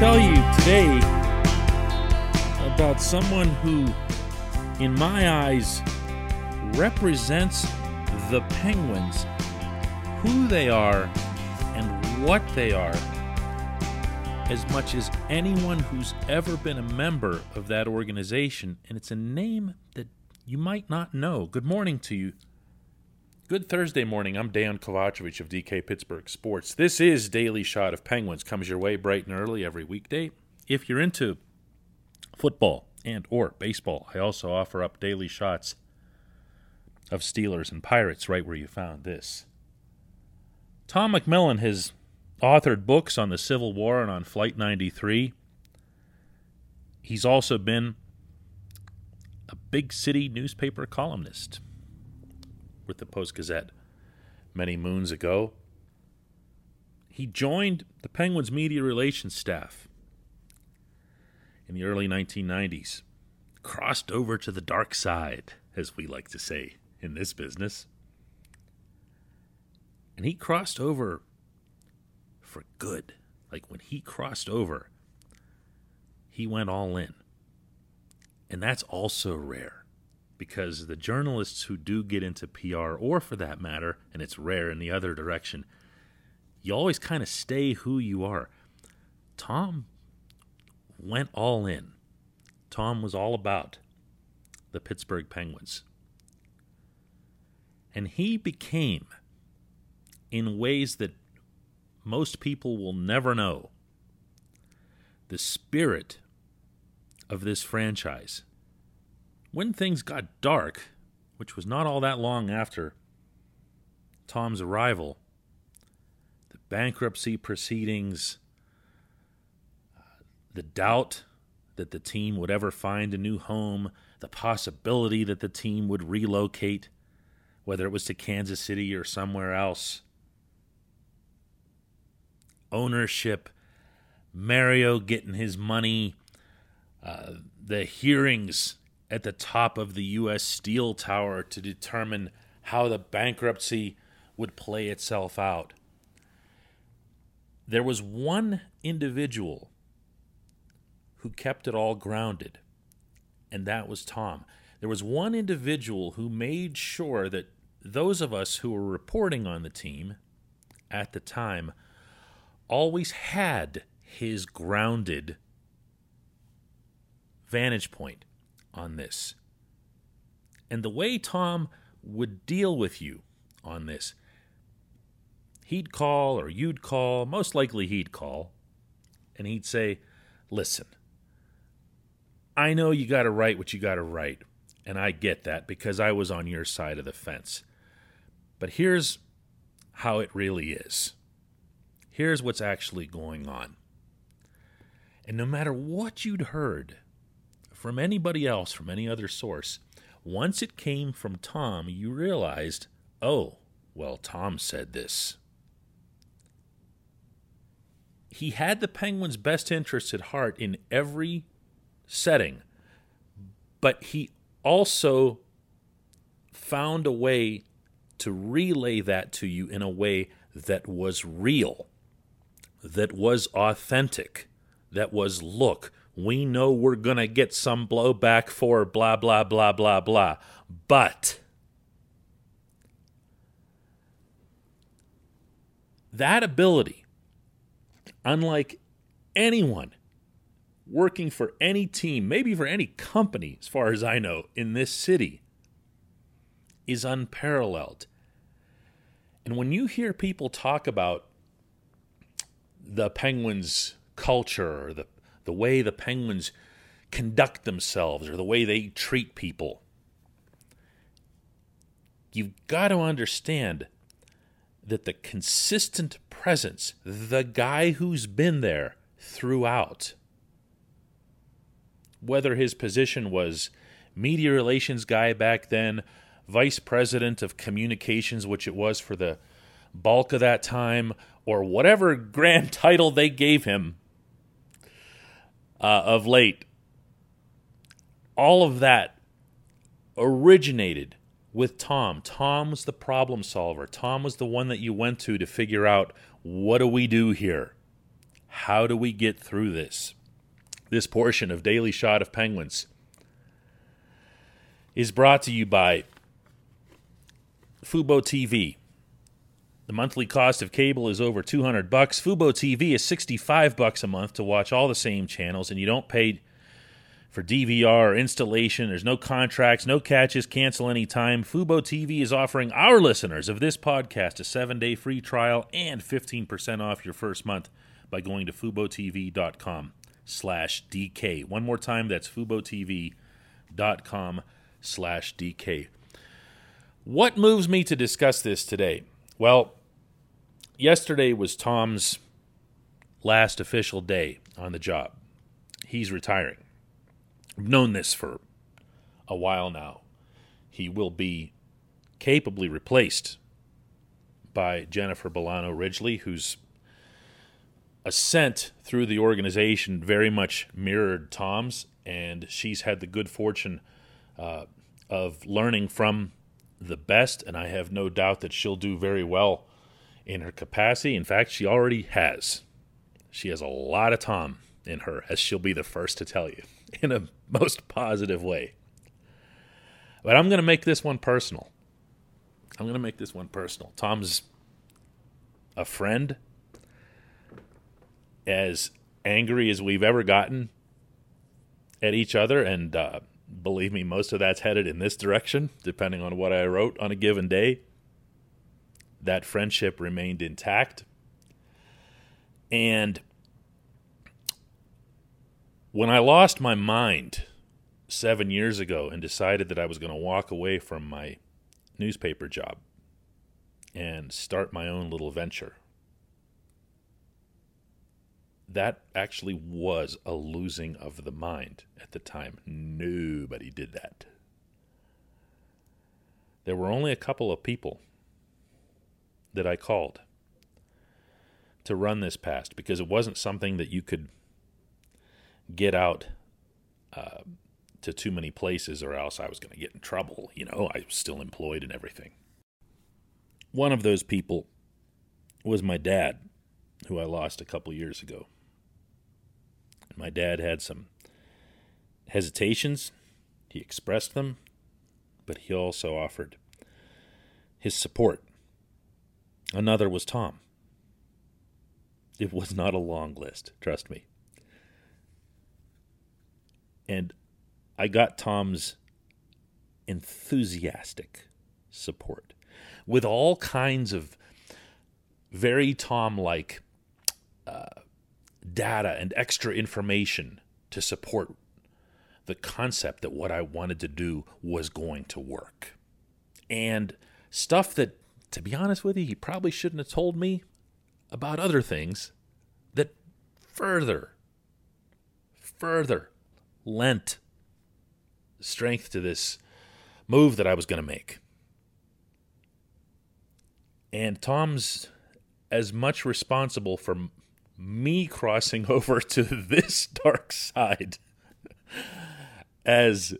tell you today about someone who, in my eyes, represents the Penguins, who they are, and what they are, as much as anyone who's ever been a member of that organization. And it's a name that you might not know. Good morning to you. Good Thursday morning. I'm Dan Kovacevic of DK Pittsburgh Sports. This is Daily Shot of Penguins. Comes your way bright and early every weekday. If you're into football and or baseball, I also offer up daily shots of Steelers and Pirates right where you found this. Tom McMillan has authored books on the Civil War and on Flight 93. He's also been a big city newspaper columnist with the Post Gazette many moons ago. He joined the Penguins media relations staff in the early 1990s, crossed over to the dark side, as we like to say in this business. And he crossed over for good. Like when he crossed over, he went all in. And that's also rare because the journalists who do get into PR, or for that matter, and it's rare in the other direction, you always kind of stay who you are. Tom went all in. Tom was all about the Pittsburgh Penguins. And he became, in ways that most people will never know, the spirit of this franchise when things got dark, which was not all that long after Tom's arrival, the bankruptcy proceedings, uh, the doubt that the team would ever find a new home, the possibility that the team would relocate, whether it was to Kansas City or somewhere else, ownership, Mario getting his money, uh, the hearings at the top of the U.S. Steel Tower to determine how the bankruptcy would play itself out. There was one individual who kept it all grounded, and that was Tom. There was one individual who made sure that those of us who were reporting on the team at the time always had his grounded vantage point on this. And the way Tom would deal with you on this, he'd call or you'd call, most likely he'd call, and he'd say, Listen, I know you got to write what you got to write, and I get that because I was on your side of the fence. But here's how it really is. Here's what's actually going on. And no matter what you'd heard from anybody else, from any other source. Once it came from Tom, you realized, oh, well, Tom said this. He had the Penguins' best interests at heart in every setting, but he also found a way to relay that to you in a way that was real, that was authentic, that was, look, we know we're going to get some blowback for blah, blah, blah, blah, blah. But that ability, unlike anyone working for any team, maybe for any company, as far as I know, in this city, is unparalleled. And when you hear people talk about the Penguins' culture or the the way the penguins conduct themselves or the way they treat people. You've got to understand that the consistent presence, the guy who's been there throughout, whether his position was media relations guy back then, vice president of communications, which it was for the bulk of that time, or whatever grand title they gave him uh, of late, all of that originated with Tom. Tom was the problem solver. Tom was the one that you went to to figure out what do we do here? How do we get through this? This portion of Daily Shot of Penguins is brought to you by Fubo TV. The monthly cost of cable is over 200 bucks. Fubo TV is 65 bucks a month to watch all the same channels and you don't pay for DVR or installation. There's no contracts, no catches, cancel anytime. Fubo TV is offering our listeners of this podcast a 7-day free trial and 15% off your first month by going to FuboTV.com slash DK. One more time, that's FuboTV.com slash DK. What moves me to discuss this today? Well, yesterday was Tom's last official day on the job. He's retiring. I've known this for a while now. He will be capably replaced by Jennifer Bullano Ridgely, whose ascent through the organization very much mirrored Tom's, and she's had the good fortune uh, of learning from the best, and I have no doubt that she'll do very well in her capacity. In fact, she already has. She has a lot of Tom in her, as she'll be the first to tell you, in a most positive way. But I'm going to make this one personal. I'm going to make this one personal. Tom's a friend, as angry as we've ever gotten at each other, and uh, believe me, most of that's headed in this direction, depending on what I wrote on a given day. That friendship remained intact. And when I lost my mind seven years ago and decided that I was going to walk away from my newspaper job and start my own little venture, that actually was a losing of the mind at the time. Nobody did that. There were only a couple of people that I called to run this past because it wasn't something that you could get out uh, to too many places or else I was going to get in trouble. You know, I was still employed and everything. One of those people was my dad, who I lost a couple years ago. My dad had some hesitations. He expressed them, but he also offered his support. Another was Tom. It was not a long list, trust me. And I got Tom's enthusiastic support with all kinds of very Tom like uh, data and extra information to support the concept that what I wanted to do was going to work. And stuff that, to be honest with you, he probably shouldn't have told me about other things that further, further lent strength to this move that I was going to make. And Tom's as much responsible for me crossing over to this dark side as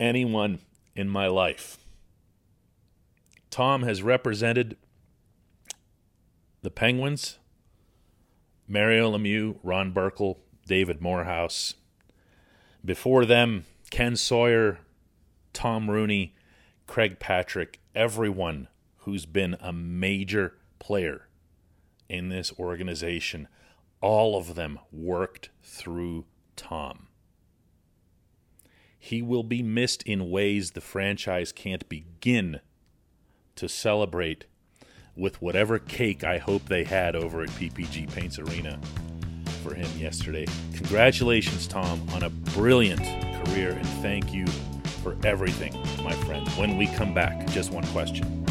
anyone in my life. Tom has represented the Penguins, Mario Lemieux, Ron Burkle, David Morehouse. Before them, Ken Sawyer, Tom Rooney, Craig Patrick, everyone who's been a major player in this organization, all of them worked through Tom. He will be missed in ways the franchise can't begin to celebrate with whatever cake I hope they had over at PPG Paints Arena for him yesterday. Congratulations, Tom, on a brilliant career, and thank you for everything, my friend. When we come back, just one question.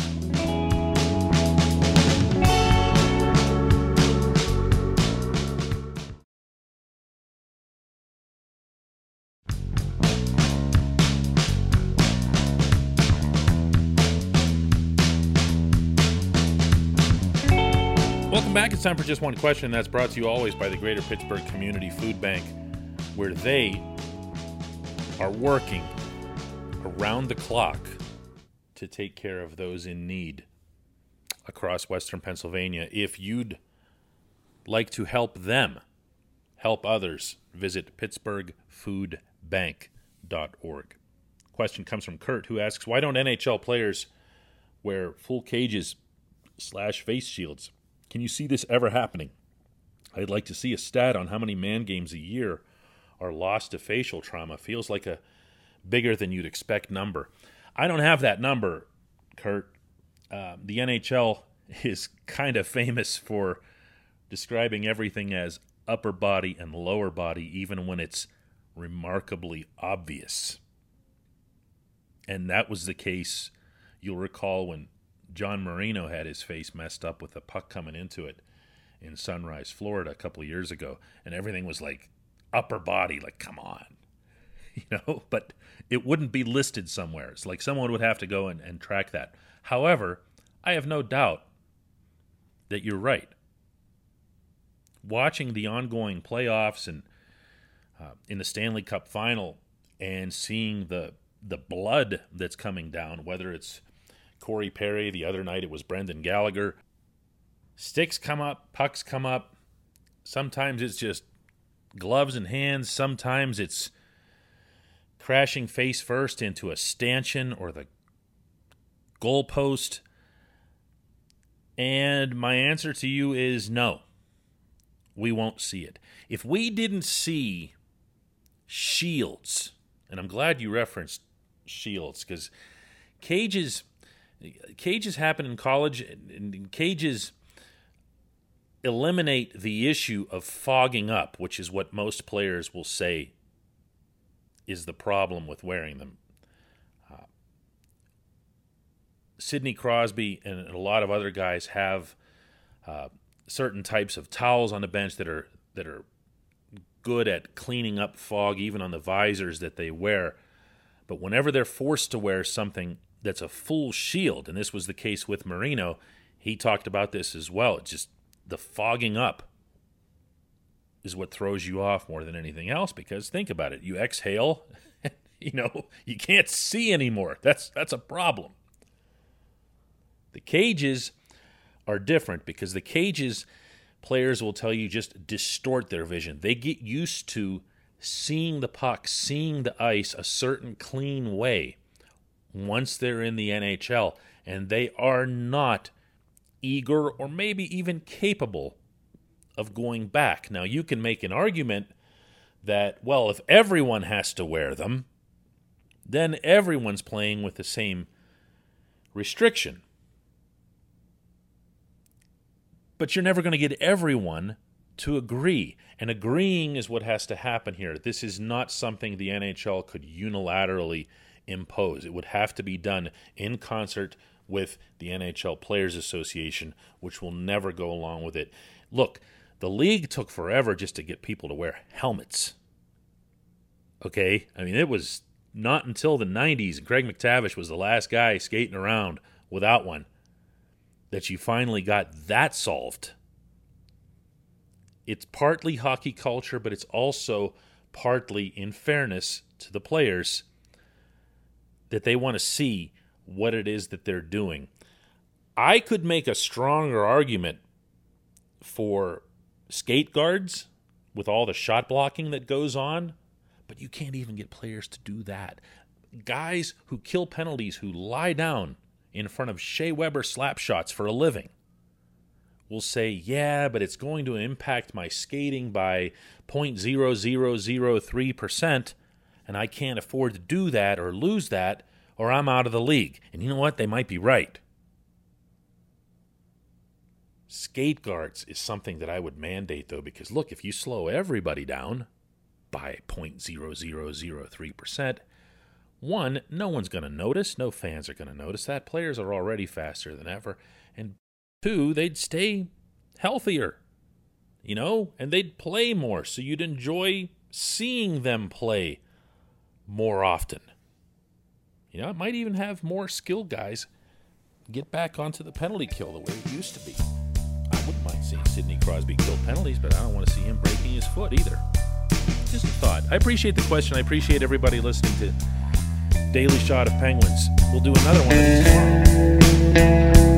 Time for just one question. That's brought to you always by the Greater Pittsburgh Community Food Bank, where they are working around the clock to take care of those in need across Western Pennsylvania. If you'd like to help them help others, visit pittsburghfoodbank.org. Question comes from Kurt, who asks, Why don't NHL players wear full cages slash face shields? Can you see this ever happening? I'd like to see a stat on how many man games a year are lost to facial trauma. Feels like a bigger than you'd expect number. I don't have that number, Kurt. Uh, the NHL is kind of famous for describing everything as upper body and lower body, even when it's remarkably obvious. And that was the case, you'll recall, when John Marino had his face messed up with a puck coming into it in Sunrise, Florida, a couple years ago, and everything was like upper body, like, come on. You know, but it wouldn't be listed somewhere. It's like someone would have to go and, and track that. However, I have no doubt that you're right. Watching the ongoing playoffs and uh, in the Stanley Cup final and seeing the the blood that's coming down, whether it's Corey Perry, the other night it was Brendan Gallagher. Sticks come up, pucks come up. Sometimes it's just gloves and hands. Sometimes it's crashing face first into a stanchion or the goalpost. And my answer to you is no. We won't see it. If we didn't see shields, and I'm glad you referenced shields because cages cages happen in college and cages eliminate the issue of fogging up, which is what most players will say is the problem with wearing them. Uh, Sidney Crosby and a lot of other guys have uh, certain types of towels on the bench that are that are good at cleaning up fog, even on the visors that they wear. But whenever they're forced to wear something that's a full shield, and this was the case with Marino, he talked about this as well. It's just the fogging up is what throws you off more than anything else because think about it. You exhale, you know, you can't see anymore. That's that's a problem. The cages are different because the cages players will tell you just distort their vision. They get used to seeing the puck, seeing the ice a certain clean way once they're in the NHL, and they are not eager or maybe even capable of going back. Now, you can make an argument that, well, if everyone has to wear them, then everyone's playing with the same restriction. But you're never going to get everyone to agree. And agreeing is what has to happen here. This is not something the NHL could unilaterally impose. It would have to be done in concert with the NHL Players Association, which will never go along with it. Look, the league took forever just to get people to wear helmets. Okay? I mean, it was not until the 90s, and Craig MacTavish was the last guy skating around without one, that you finally got that solved. It's partly hockey culture, but it's also partly in fairness to the players that they want to see what it is that they're doing. I could make a stronger argument for skate guards with all the shot blocking that goes on, but you can't even get players to do that. Guys who kill penalties, who lie down in front of Shea Weber slap shots for a living, will say, yeah, but it's going to impact my skating by 0.0003%, and I can't afford to do that or lose that, or I'm out of the league. And you know what? They might be right. Skate guards is something that I would mandate, though, because look, if you slow everybody down by 0.0003%, one, no one's going to notice. No fans are going to notice that. Players are already faster than ever. And two, they'd stay healthier, you know, and they'd play more. So you'd enjoy seeing them play more often. You know, it might even have more skilled guys get back onto the penalty kill the way it used to be. I wouldn't mind seeing Sidney Crosby kill penalties, but I don't want to see him breaking his foot either. Just a thought. I appreciate the question. I appreciate everybody listening to Daily Shot of Penguins. We'll do another one of these tomorrow.